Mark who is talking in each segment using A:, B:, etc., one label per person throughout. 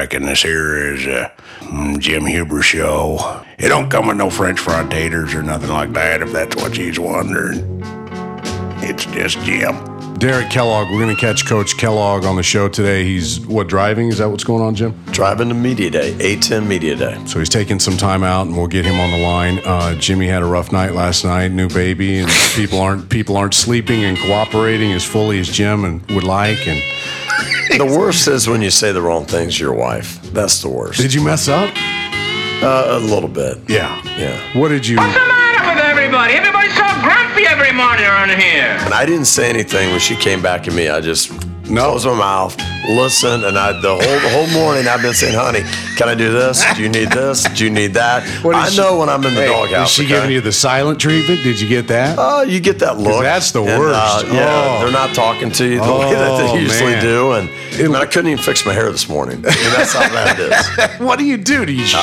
A: reckon this here is a Jim Huber show. It don't come with no French fry taters or nothing like that, if that's what you's wondering. It's just Jim.
B: Derek Kellogg, we're going to catch Coach Kellogg on the show today. He's what driving? Is that what's going on, Jim?
C: Driving to Media Day, A-10 Media Day.
B: So he's taking some time out, and we'll get him on the line. Uh, Jimmy had a rough night last night, new baby, and people aren't people aren't sleeping and cooperating as fully as Jim and would like. And
C: The worst is when you say the wrong things to your wife. That's the worst.
B: did you mess up?
C: Uh, a little bit.
B: Yeah.
C: Yeah.
B: What did you?
D: What's the matter with everybody? Everybody's so grumpy every morning around here.
C: And I didn't say anything when she came back at me. I just
B: No.
C: closed my mouth, listened, and I the whole the whole morning I've been saying, "Honey, can I do this? Do you need this? Do you need that?"
B: What
C: I
B: is
C: know when I'm in the
B: Hey,
C: doghouse.
B: Is she
C: okay?
B: giving you the silent treatment? Did you get that?
C: Oh, you get that look.
B: that's the
C: And,
B: worst.
C: uh, yeah,
B: Oh.
C: they're not talking to you the way that
B: Oh,
C: they usually
B: man.
C: do. And I, mean, I couldn't even fix my hair this morning. I mean, that's how bad it is.
B: what do you do? Do you sh-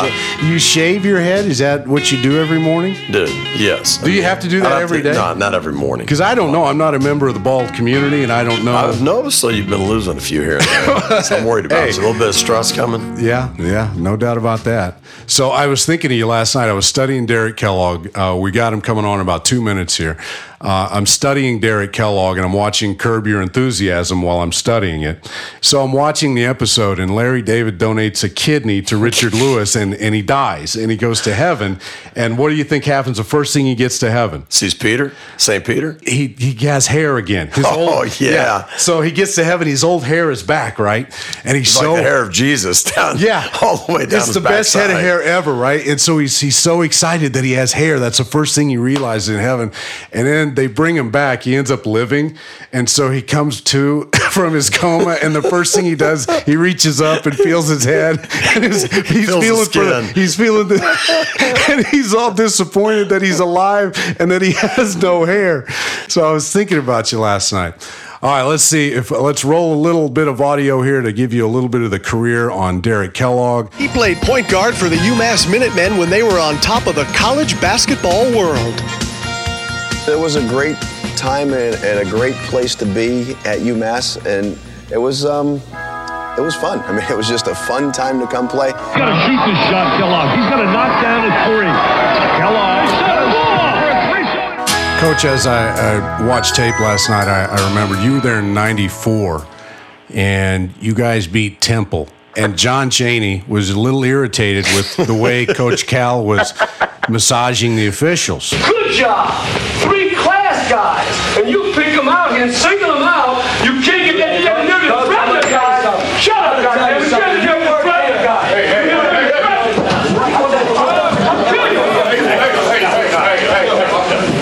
B: you shave your head? Is that what you do every morning?
C: Dude, yes.
B: Do you have to do that
C: I
B: every
C: think-
B: day?
C: No, not every morning.
B: Because I don't know. I'm not a member of the bald community, and I don't know.
C: I've noticed that you've been losing a few here so I'm worried about
B: Hey.
C: Is a little bit of stress coming.
B: Yeah, yeah, no doubt about that. So I was thinking of you last night. I was studying Derek Kellogg. Uh, we got him coming on in about two minutes here. Uh, I'm studying Derek Kellogg and I'm watching Curb Your Enthusiasm while I'm studying it. So I'm watching the episode, and Larry David donates a kidney to Richard Lewis, and, and he dies, and he goes to heaven. And what do you think happens the first thing he gets to heaven?
C: Sees Peter, St. Peter.
B: he he has hair again. His
C: Oh, yeah.
B: So he gets to heaven. His old hair is back, right? And he's so
C: like the hair of Jesus down,
B: yeah,
C: all the way down.
B: It's the best head of hair ever, right? And so he's he's so excited that he has hair. That's the first thing he realizes in heaven. And then they bring him back. He ends up living, and so he comes to from his coma. And the first thing he does, he reaches up and feels his head. And his, he's
C: Feels the
B: feeling for the, he's feeling the, and he's all disappointed that he's alive and that he has no hair. So I was thinking about you last night. All right, let's see if let's roll a little bit of audio here to give you a little bit of the career on Derek Kellogg.
E: He played point guard for the UMass Minutemen when they were on top of the college basketball world.
F: It was a great time and, and a great place to be at UMass, and it was um, it was fun. I mean, it was just a fun time to come play.
G: He's got to shoot this shot, Kellogg. He's got to knock down his three. Kellogg. a ball for a three-shot.
B: Coach, as I, I watched tape last night, I, I remembered you were there in '94, and you guys beat Temple. And John Chaney was a little irritated with the way Coach Cal was massaging the officials.
H: Good job. Three class guys. And you pick them out and single them out. You can't get that nigga in front of the guy. Shut up, goddamn. You can't get in of the guy.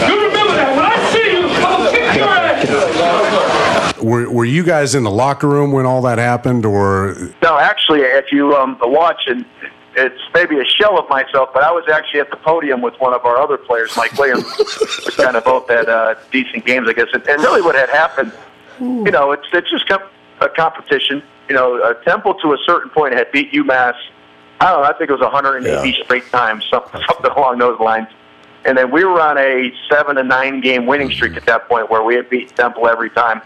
H: Remember that. When I see you, I'm going to kick your.
B: Were, were you guys in the locker room when all that happened, or
I: No, actually, if you um, watch, and it's maybe a shell of myself, but I was actually at the podium with one of our other players, Mike Williams. we kind of both had uh, decent games, I guess. And, and really, what had happened, you know, it's it's just a competition. You know, uh, Temple to a certain point had beat UMass. I don't know. I think it was 180
C: Yeah.
I: straight times, something, something along those lines. And then we were on a seven to nine game winning streak at that point, where we had beat Temple every time.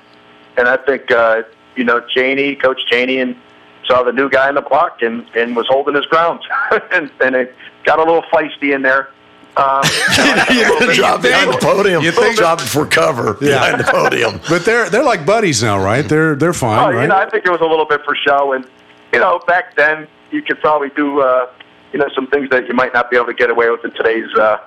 I: And I think uh, you know Chaney, Coach Chaney, and saw the new guy in the block and, and was holding his ground, and, and it got a little feisty in there. Um,
C: you drop behind the podium.
B: You think-
C: drop it for cover
B: Yeah.
C: behind the podium.
B: but they're they're like buddies now, right? They're they're fine,
I: Oh,
B: right?
I: you know, I think it was a little bit for show, and you know, back then you could probably do, uh, you know, some things that you might not be able to get away with in today's uh,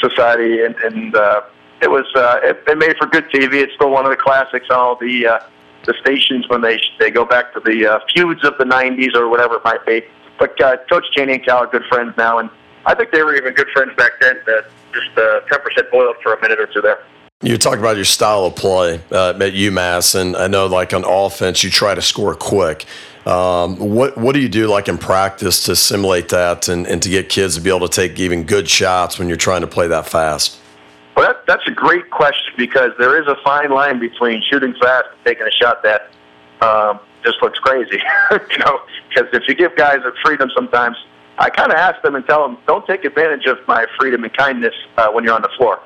I: society, and, and uh, it was uh, it, it made for good TV. It's still one of the classics. on All the uh, the stations when they they go back to the uh, feuds of the '90s or whatever it might be. But uh, Coach Chaney and Cal are good friends now, and I think they were even good friends back then. That just uh, temper set boiled for a minute or two there.
C: You talk about your style of play uh, at UMass, and I know like on offense you try to score quick. Um, what what do you do like in practice to simulate that and, and to get kids to be able to take even good shots when you're trying to play that fast?
I: Well, that, that's a great question because there is a fine line between shooting fast and taking a shot that um, just looks crazy. you know, because if you give guys a freedom sometimes, I kind of ask them and tell them, don't take advantage of my freedom and kindness uh, when you're on the floor.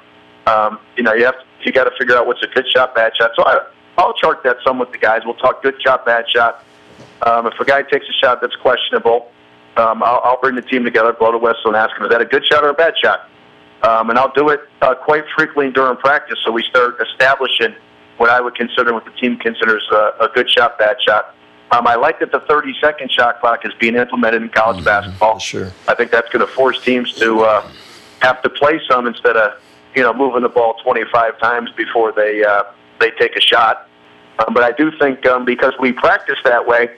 I: Um, you know, you have to, you got to figure out what's a good shot, bad shot. So I, I'll chart that some with the guys. We'll talk good shot, bad shot. Um, if a guy takes a shot that's questionable, um, I'll, I'll bring the team together, blow the whistle, and ask him, is that a good shot or a bad shot? Um, and I'll do it uh, quite frequently during practice, so we start establishing what I would consider, what the team considers a, a good shot, bad shot. Um, I like that the 30 second shot clock is being implemented in college basketball.
C: Sure.
I: I think that's going to force teams to uh, have to play some instead of you know moving the ball 25 times before they uh, they take a shot. Um, but I do think um, because we practice that way,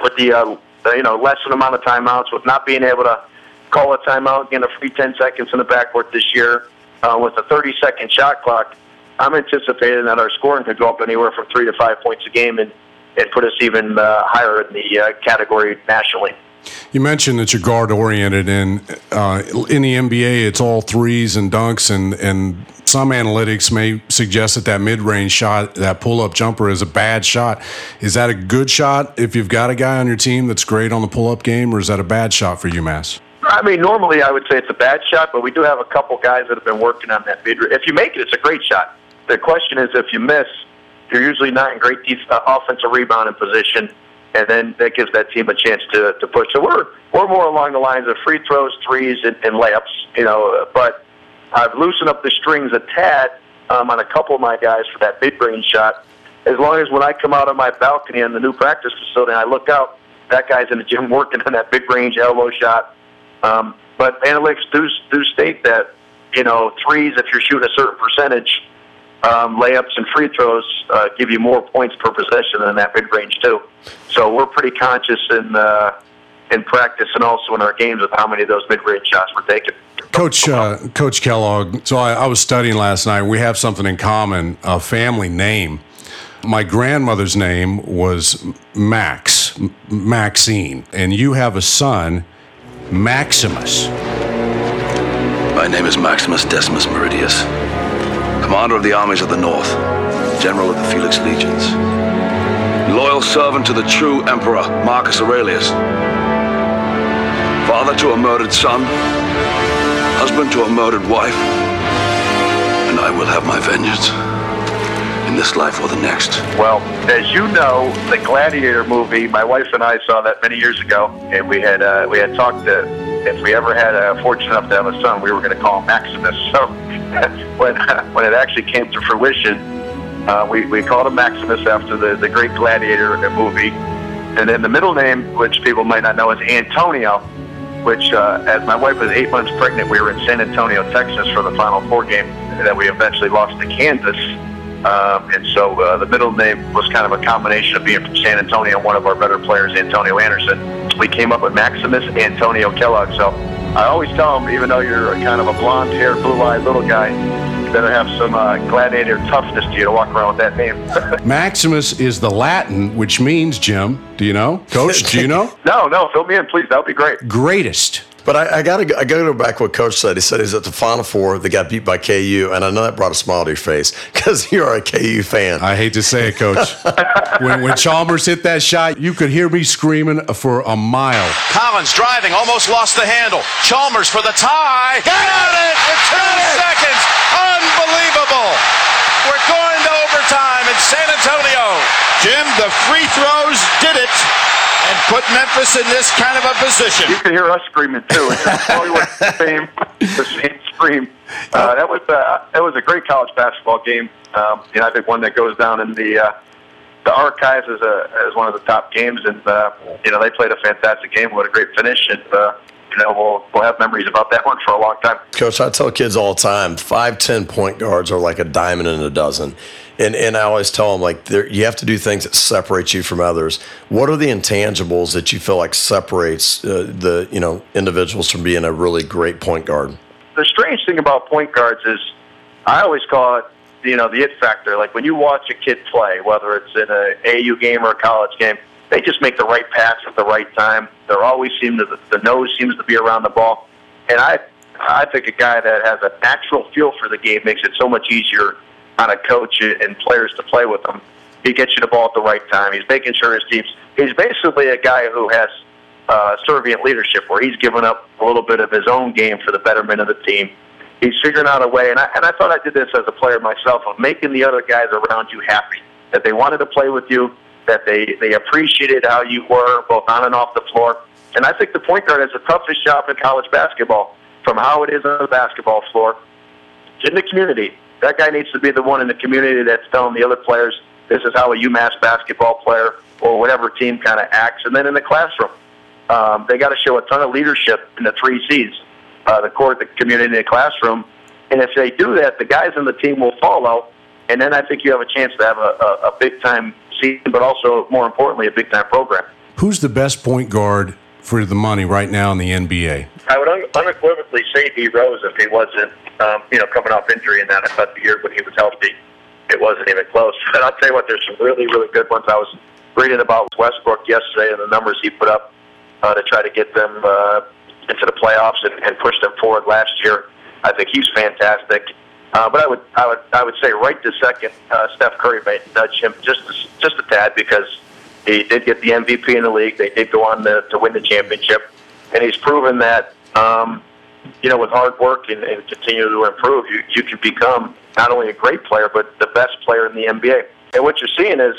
I: with the uh, you know lesser amount of timeouts, with not being able to call a timeout, getting a free 10 seconds in the backcourt this year, uh, with a 30 second shot clock, I'm anticipating that our scoring could go up anywhere from three to five points a game and, and put us even uh, higher in the uh, category nationally.
B: You mentioned that you're guard oriented, and uh, in the NBA, it's all threes and dunks, and, and some analytics may suggest that that mid range shot, that pull up jumper, is a bad shot. Is that a good shot if you've got a guy on your team that's great on the pull up game, or is that a bad shot for UMass?
I: I mean, normally I would say it's a bad shot, but we do have a couple guys that have been working on that mid. If you make it, it's a great shot. The question is, if you miss, you're usually not in great def- uh, offensive rebounding position, and then that gives that team a chance to, to push. So we're we're more along the lines of free throws, threes, and, and layups. You know, but I've loosened up the strings a tad um, on a couple of my guys for that mid range shot. As long as when I come out on my balcony in the new practice facility and I look out, that guy's in the gym working on that mid range elbow shot. Um, but analytics do do state that you know threes, if you're shooting a certain percentage, um, layups and free throws uh, give you more points per possession than that mid range too. So we're pretty conscious in uh, in practice and also in our games of how many of those mid range shots we're taking.
B: Coach uh, Coach Kellogg. So I, I was studying last night. We have something in common: a family name. My grandmother's name was Max Maxine, and you have a son Maximus.
J: My name is Maximus Decimus Meridius, commander of the armies of the North, general of the Felix Legions, loyal servant to the true emperor Marcus Aurelius, father to a murdered son, husband to a murdered wife, and I will have my vengeance in this life or the next.
I: Well, as you know, the Gladiator movie, my wife and I saw that many years ago, and we had uh, we had talked that if we ever had a fortune enough to have a son, we were going to call him Maximus. So when when it actually came to fruition, uh, we we called him Maximus after the the great Gladiator movie, and then the middle name, which people might not know, is Antonio. Which, uh, as my wife was eight months pregnant, we were in San Antonio, Texas, for the Final Four game that we eventually lost to Kansas. Um, and so uh, the middle name was kind of a combination of being from San Antonio, one of our better players, Antonio Anderson. We came up with Maximus Antonio Kellogg. So I always tell him, even though you're kind of a blonde-haired, blue-eyed little guy, you better have some uh, gladiator toughness to you to walk around with that name.
B: Maximus is the Latin, which means Jim. Do you know, Coach? Do you know?
I: no, no, fill me in, please. That would be great.
B: Greatest.
C: But I, I got to I got to go back to what Coach said. He said he's at the Final Four. They got beat by KU, and I know that brought a smile to your face because you're a KU fan.
B: I hate to say it, Coach. when, when Chalmers hit that shot, you could hear me screaming for a mile.
K: Collins driving, almost lost the handle. Chalmers for the tie. Got it in two seconds. Unbelievable. We're going to overtime in San Antonio.
L: Jim, the free throws did it and put Memphis in this kind of a position.
I: You can hear us screaming too. It's probably what the same, the same scream. Uh, that was uh, that was a great college basketball game. Um, you know, I think one that goes down in the uh, the archives as a as one of the top games, and uh, you know they played a fantastic game. What a great finish, and uh, you know we'll we'll have memories about that one for a long time.
C: Coach, I tell kids all the time, five, ten point guards are like a diamond in a dozen. And, and I always tell them like there, you have to do things that separate you from others. What are the intangibles that you feel like separates uh, the you know individuals from being a really great point guard?
I: The strange thing about point guards is, I always call it you know the it factor. Like when you watch a kid play, whether it's in a AAU game or a college game, they just make the right pass at the right time. They're always seem to the nose seems to be around the ball, and I I think a guy that has a natural feel for the game makes it so much easier on a coach and players to play with him. He gets you the ball at the right time. He's making sure his team's. He's basically a guy who has uh, servant leadership, where he's given up a little bit of his own game for the betterment of the team. He's figuring out a way, and I, and I thought I did this as a player myself, of making the other guys around you happy, that they wanted to play with you, that they they appreciated how you were both on and off the floor. And I think the point guard has the toughest job in college basketball, from how it is on the basketball floor in the community. That guy needs to be the one in the community that's telling the other players this is how a UMass basketball player or whatever team kind of acts. And then in the classroom, um, they got to show a ton of leadership in the three C's: uh, the court, the community, and the classroom. And if they do that, the guys on the team will follow. And then I think you have a chance to have a, a, a big time season, but also more importantly, a big time program.
B: Who's the best point guard for the money right now in the NBA?
I: I would unequivocally say D Rose if he wasn't, um, you know, coming off injury and that. I thought the year when he was healthy, it wasn't even close. But I'll tell you what, there's some really, really good ones. I was reading about Westbrook yesterday and the numbers he put up uh, to try to get them uh, into the playoffs and, and push them forward last year. I think he's fantastic. Uh, but I would, I would, I would say right this second, uh, Steph Curry may nudge him just, just a tad because he did get the MVP in the league. They did go on to, to win the championship, and he's proven that, um, you know, with hard work and, and continue to improve, you, you can become not only a great player but the best player in the NBA. And what you're seeing is,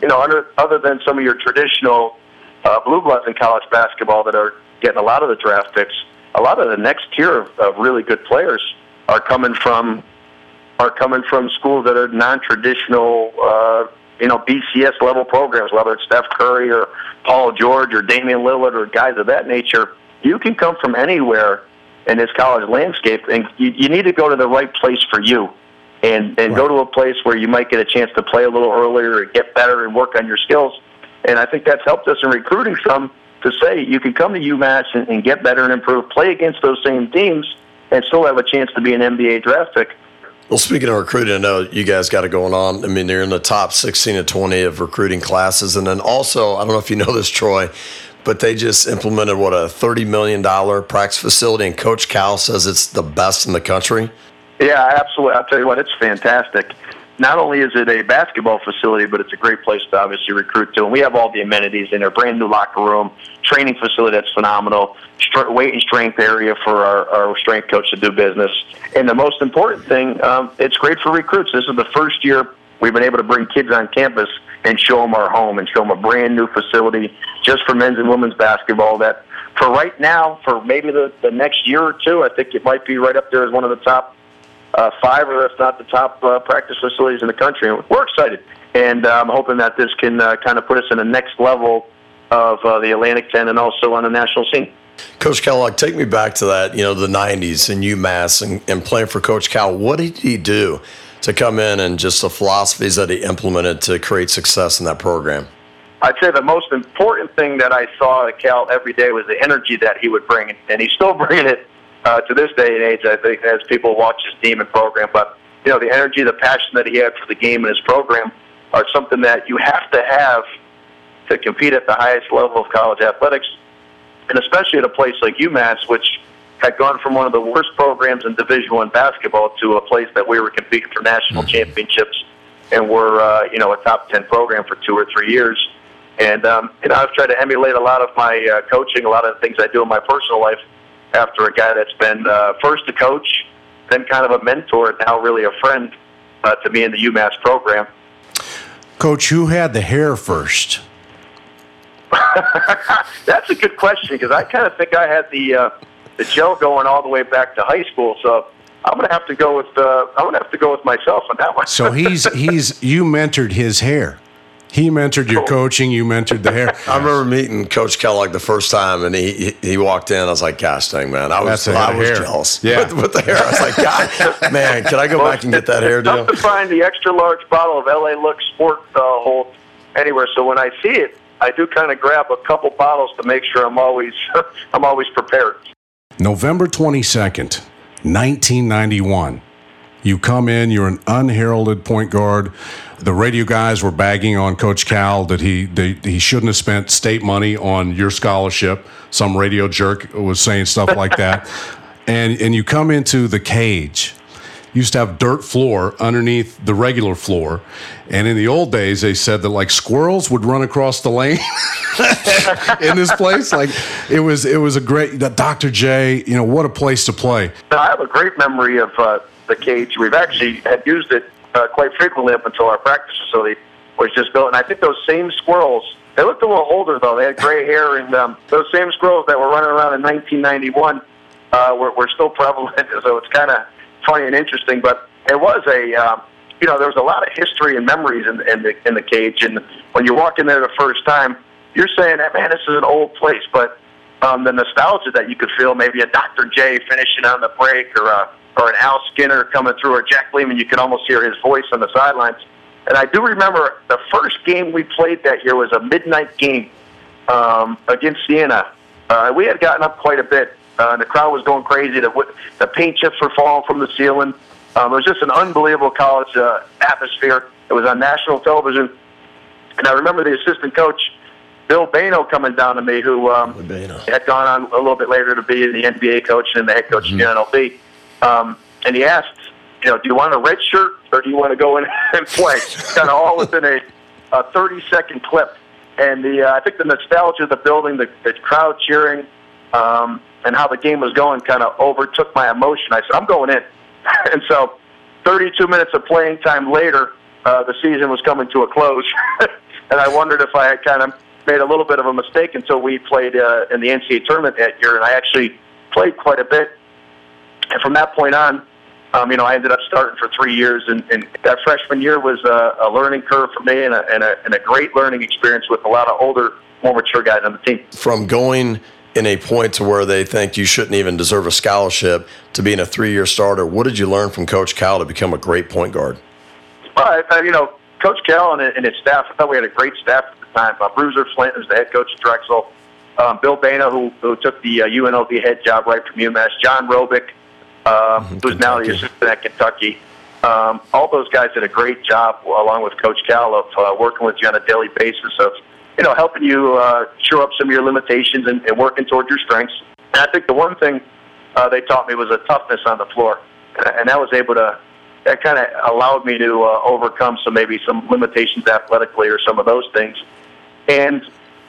I: you know, under, other than some of your traditional uh, blue bloods in college basketball that are getting a lot of the draft picks, a lot of the next tier of, of really good players are coming from are coming from schools that are non-traditional, uh, you know, BCS level programs, whether it's Steph Curry or Paul George or Damian Lillard or guys of that nature. You can come from anywhere in this college landscape, and you, you need to go to the right place for you, and and go to a place where you might get a chance to play a little earlier, and get better, and work on your skills. And I think that's helped us in recruiting some to say you can come to UMass and, and get better and improve, play against those same teams, and still have a chance to be an NBA draft pick.
C: Well, speaking of recruiting, I know you guys got it going on. I mean, you're in the top 16 to 20 of recruiting classes. And then also, I don't know if you know this, Troy, but they just implemented what a $30 million practice facility, and Coach Cal says it's the best in the country.
I: Yeah, absolutely. I'll tell you what, it's fantastic. Not only is it a basketball facility, but it's a great place to obviously recruit to. And we have all the amenities in there brand new locker room, training facility that's phenomenal, weight and strength area for our, our strength coach to do business. And the most important thing, um, it's great for recruits. This is the first year we've been able to bring kids on campus and show them our home and show them a brand new facility just for men's and women's basketball that for right now, for maybe the, the next year or two, I think it might be right up there as one of the top uh, five or if not the top uh, practice facilities in the country. And we're excited, and uh, I'm hoping that this can uh, kind of put us in the next level of uh, the Atlantic 10 and also on the national scene.
C: Coach Kellogg, take me back to that, you know, the 90s and UMass and, and playing for Coach Cal. What did he do to come in and just the philosophies that he implemented to create success in that program?
I: I'd say the most important thing that I saw at Cal every day was the energy that he would bring, and he's still bringing it uh, to this day and age. I think as people watch his team and program, but you know the energy, the passion that he had for the game and his program are something that you have to have to compete at the highest level of college athletics, and especially at a place like UMass, which had gone from one of the worst programs in Division One basketball to a place that we were competing for national championships, and we're uh, you know a top ten program for two or three years. And um, you know, I've tried to emulate a lot of my uh, coaching, a lot of the things I do in my personal life after a guy that's been uh, first a coach, then kind of a mentor, and now really a friend uh, to me in the UMass program.
B: Coach, who had the hair first?
I: That's a good question because I kind of think I had the uh, the gel going all the way back to high school. So I'm gonna have to go with uh, I'm gonna have to go with myself on that one.
B: So he's he's you mentored his hair. He mentored your coaching. You mentored the hair.
C: I remember meeting Coach Kellogg the first time, and he he, he walked in. I was like, "Gosh dang, man, I was I was
B: hair.
C: jealous
B: Yeah.
C: with, with the hair." I was like, "God, man, can I go back and get that hair
I: It's tough
C: deal?"
I: to find the extra large bottle of LA Look Sport uh, hold anywhere. So when I see it, I do kind of grab a couple bottles to make sure I'm always I'm always prepared.
B: November 22nd, 1991. You come in, you're an unheralded point guard. The radio guys were bagging on Coach Cal that he they, he shouldn't have spent state money on your scholarship. Some radio jerk was saying stuff like that. and and you come into the cage. Used to have dirt floor underneath the regular floor. And in the old days, they said that like squirrels would run across the lane in this place. Like it was, it was a great. Dr. J, you know what a place to play.
I: Now, I have a great memory of uh, the cage. We've actually had used it uh, quite frequently up until our practice facility was just built. And I think those same squirrels, they looked a little older though. They had gray hair, and um, those same squirrels that were running around in 1991 uh, were, were still prevalent. So it's kind of funny and interesting. But it was a, um, you know, there was a lot of history and memories in, in the in the cage. And when you walk in there the first time, you're saying that man, this is an old place, but um, the nostalgia that you could feel, maybe a Dr. J finishing on the break, or a, or an Al Skinner coming through, or Jack Leaman, you could almost hear his voice on the sidelines. And I do remember the first game we played that year was a midnight game um, against Siena. Uh, we had gotten up quite a bit. Uh, the crowd was going crazy. The, the paint chips were falling from the ceiling. Um, it was just an unbelievable college uh, atmosphere. It was on national television. And I remember the assistant coach, Bill Bayno, coming down to me, who um, had gone on a little bit later to be the NBA coach and the head coach mm-hmm. of the NLB. Um, and he asked, you know, do you want a red shirt or do you want to go in and play? kind of all within a, a 30 second clip. And the uh, I think the nostalgia of the building, the, the crowd cheering, um, and how the game was going kind of overtook my emotion. I said, I'm going in. and so 32 minutes of playing time later, uh, the season was coming to a close. and I wondered if I had kind of made a little bit of a mistake until we played uh, in the NCAA tournament that year. And I actually played quite a bit. And from that point on, um, you know, I ended up starting for three years, and, and that freshman year was a, a learning curve for me and a, and, a, and a great learning experience with a lot of older, more mature guys on the team.
C: From going in a point to where they think you shouldn't even deserve a scholarship to being a three-year starter, what did you learn from Coach Cal to become a great point guard?
I: Well, I, you know, Coach Cal and, and his staff, I thought we had a great staff at the time. Uh, Bruiser Flint was the head coach at Drexel. Um, Bill Bayno, who, who took the uh, UNLV head job right from UMass. John Robic, um, mm-hmm. who's now the assistant at Kentucky. Um, all those guys did a great job, along with Coach Cal, of uh, working with you on a daily basis of, you know, helping you uh, shore up some of your limitations and, and working toward your strengths. And I think the one thing uh, they taught me was a toughness on the floor, and that was able to that kind of allowed me to uh, overcome some maybe some limitations athletically or some of those things. And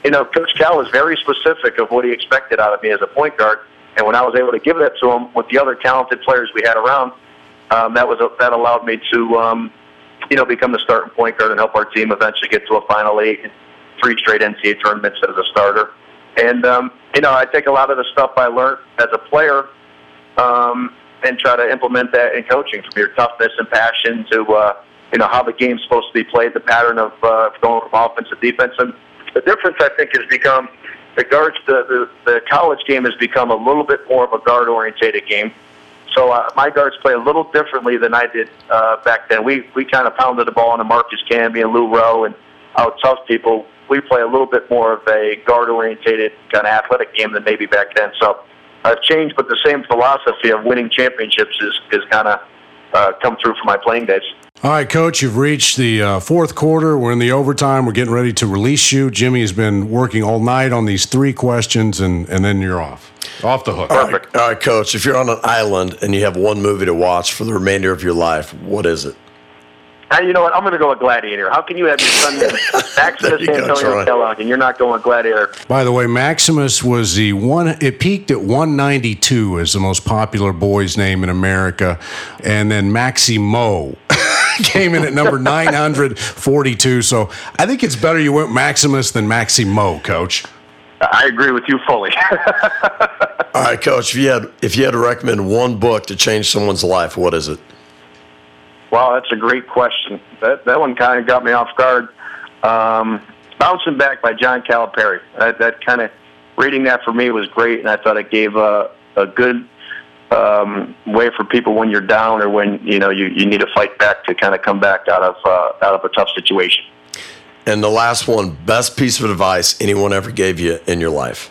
I: you know, Coach Cal was very specific of what he expected out of me as a point guard. And when I was able to give that to him with the other talented players we had around, um, that was a, that allowed me to, um, you know, become the starting point guard and help our team eventually get to a final eight, three straight NCAA tournaments as a starter. And um, you know, I take a lot of the stuff I learned as a player um, and try to implement that in coaching, from your toughness and passion to uh, you know how the game's supposed to be played, the pattern of uh, going from offense to defense. And the difference I think has become the guards, the, the, the college game has become a little bit more of a guard orientated game. So uh, my guards play a little differently than I did uh, back then. We we kind of pounded the ball into Marcus Camby and Lou Roe and out tough people. We play a little bit more of a guard orientated kind of athletic game than maybe back then. So I've changed, but the same philosophy of winning championships is is kind of uh, come through for my playing days.
B: All right, Coach, you've reached the uh, fourth quarter. We're in the overtime. We're getting ready to release you. Jimmy has been working all night on these three questions, and, and then you're off. Off the hook.
C: All right, all right, Coach, if you're on an island and you have one movie to watch for the remainder of your life, what is it?
I: You know what? I'm going to go with Gladiator. How can you have your son Maximus Antonio Kellogg and you're not going with Gladiator?
B: By the way, Maximus was the one. It peaked at 192 as the most popular boy's name in America, and then Maximo. came in at number 942. So I think it's better you went Maximus than Maximo, Coach.
I: I agree with you fully.
C: All right, Coach. If you had if you had to recommend one book to change someone's life, what is it?
I: Wow, that's a great question. That that one kind of got me off guard. Um, Bouncing Back by John Calipari. That, that kind of reading that for me was great, and I thought it gave a a good um, way for people when you're down or when you know you, you need to fight back to kind of come back out of uh, out of a tough situation.
C: And the last one, best piece of advice anyone ever gave you in your life.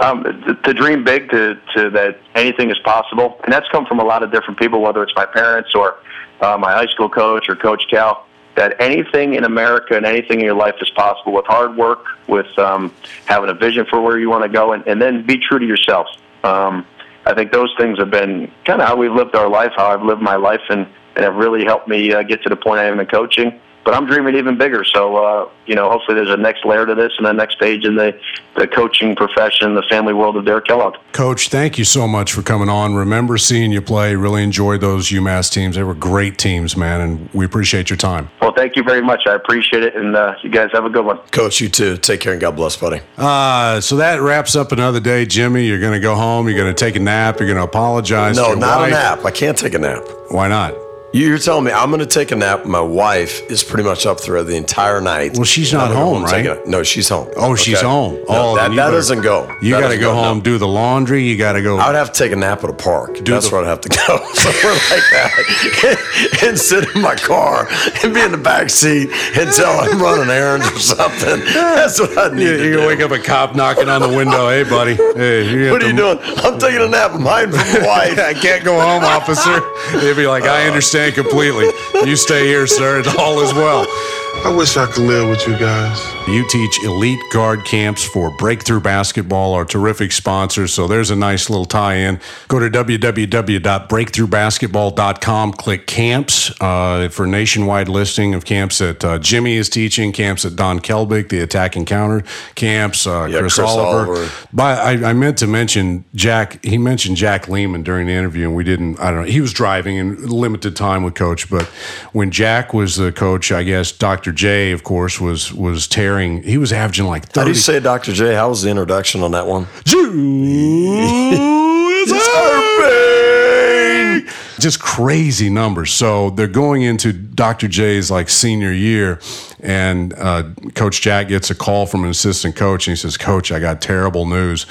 I: Um, to, dream big, to, to that anything is possible, and that's come from a lot of different people, whether it's my parents or uh, my high school coach or Coach Cal, that anything in America and anything in your life is possible with hard work, with um, having a vision for where you want to go, and, and then be true to yourself. Um, I think those things have been kind of how we've lived our life, how I've lived my life, and, and have really helped me uh, get to the point I am in coaching but I'm dreaming even bigger. So, uh, you know, hopefully there's a next layer to this and a next stage in the, the coaching profession, the family world of Derek Kellogg.
B: Coach, thank you so much for coming on. Remember seeing you play. Really enjoyed those UMass teams. They were great teams, man, and we appreciate your time.
I: Well, thank you very much. I appreciate it, and uh, you guys have a good one.
C: Coach, you too. Take care and God bless, buddy.
B: Uh, so that wraps up another day, Jimmy. You're going to go home. You're going to take a nap. You're going to apologize.
C: No,
B: to
C: not
B: wife.
C: a nap. I can't take a nap.
B: Why not?
C: You're telling me I'm going to take a nap. My wife is pretty much up through the entire night.
B: Well, she's not
C: go
B: home, right?
C: a- No, she's home.
B: Oh, she's home.
C: No,
B: oh,
C: that, that
B: better-
C: doesn't go.
B: You got to go
C: no.
B: home, do the laundry. You got to go.
C: I would have to take a nap at a park.
B: Do
C: That's
B: the-
C: where I'd have to go. Somewhere like that. and sit in my car and be in the back seat until I'm running errands or something. That's what I need
B: You,
C: to
B: you can wake up a cop knocking on the window. Hey, buddy. Hey, you
C: What are you
B: to-
C: doing? I'm taking a nap. I'm hiding from my wife.
B: I can't go home, officer. They'd be like, I uh, understand completely. You stay here, sir. It's all is well.
M: I wish I could live with you guys.
B: You teach elite guard camps for Breakthrough Basketball, our terrific sponsors. So there's a nice little tie in. Go to www.breakthroughbasketball.com, click camps uh, for nationwide listing of camps that uh, Jimmy is teaching, camps that Don Kelbick, the attack and counter camps, uh,
C: Yeah,
B: Chris,
C: Chris
B: Oliver.
C: Oliver.
B: But I, I meant to mention Jack. He mentioned Jack Leaman during the interview, and we didn't. I don't know. He was driving and limited time with Coach. But when Jack was the coach, I guess Dr. J, of course, was was tearing. He was averaging like 30.
C: How do you say, Dr. J? How was the introduction on that one?
B: just crazy numbers. So they're going into Dr. J's like senior year, and uh, Coach Jack gets a call from an assistant coach, and he says, "Coach, I got terrible news."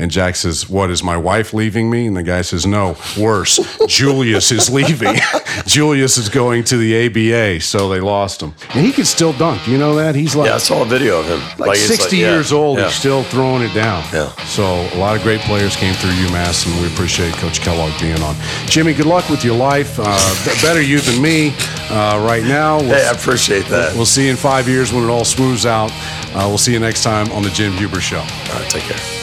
B: And Jack says, "What is my wife leaving me?" And the guy says, "No, worse. Julius is leaving. Julius is going to the ABA." So they lost him, and he can still dunk. You know that he's like
C: Yeah, I saw a video of him.
B: like,
C: it's
B: 60
C: yeah,
B: years old,
C: yeah.
B: he's still throwing it down.
C: Yeah.
B: So a lot of great players came through UMass, and we appreciate Coach Kellogg being on. Jimmy, good luck with your life. Uh, better you than me uh, right now. We'll,
C: Hey, I appreciate that.
B: We'll see you in five years when it all smooths out. Uh, we'll see you next time on the Jim Huber Show.
C: All right, take care.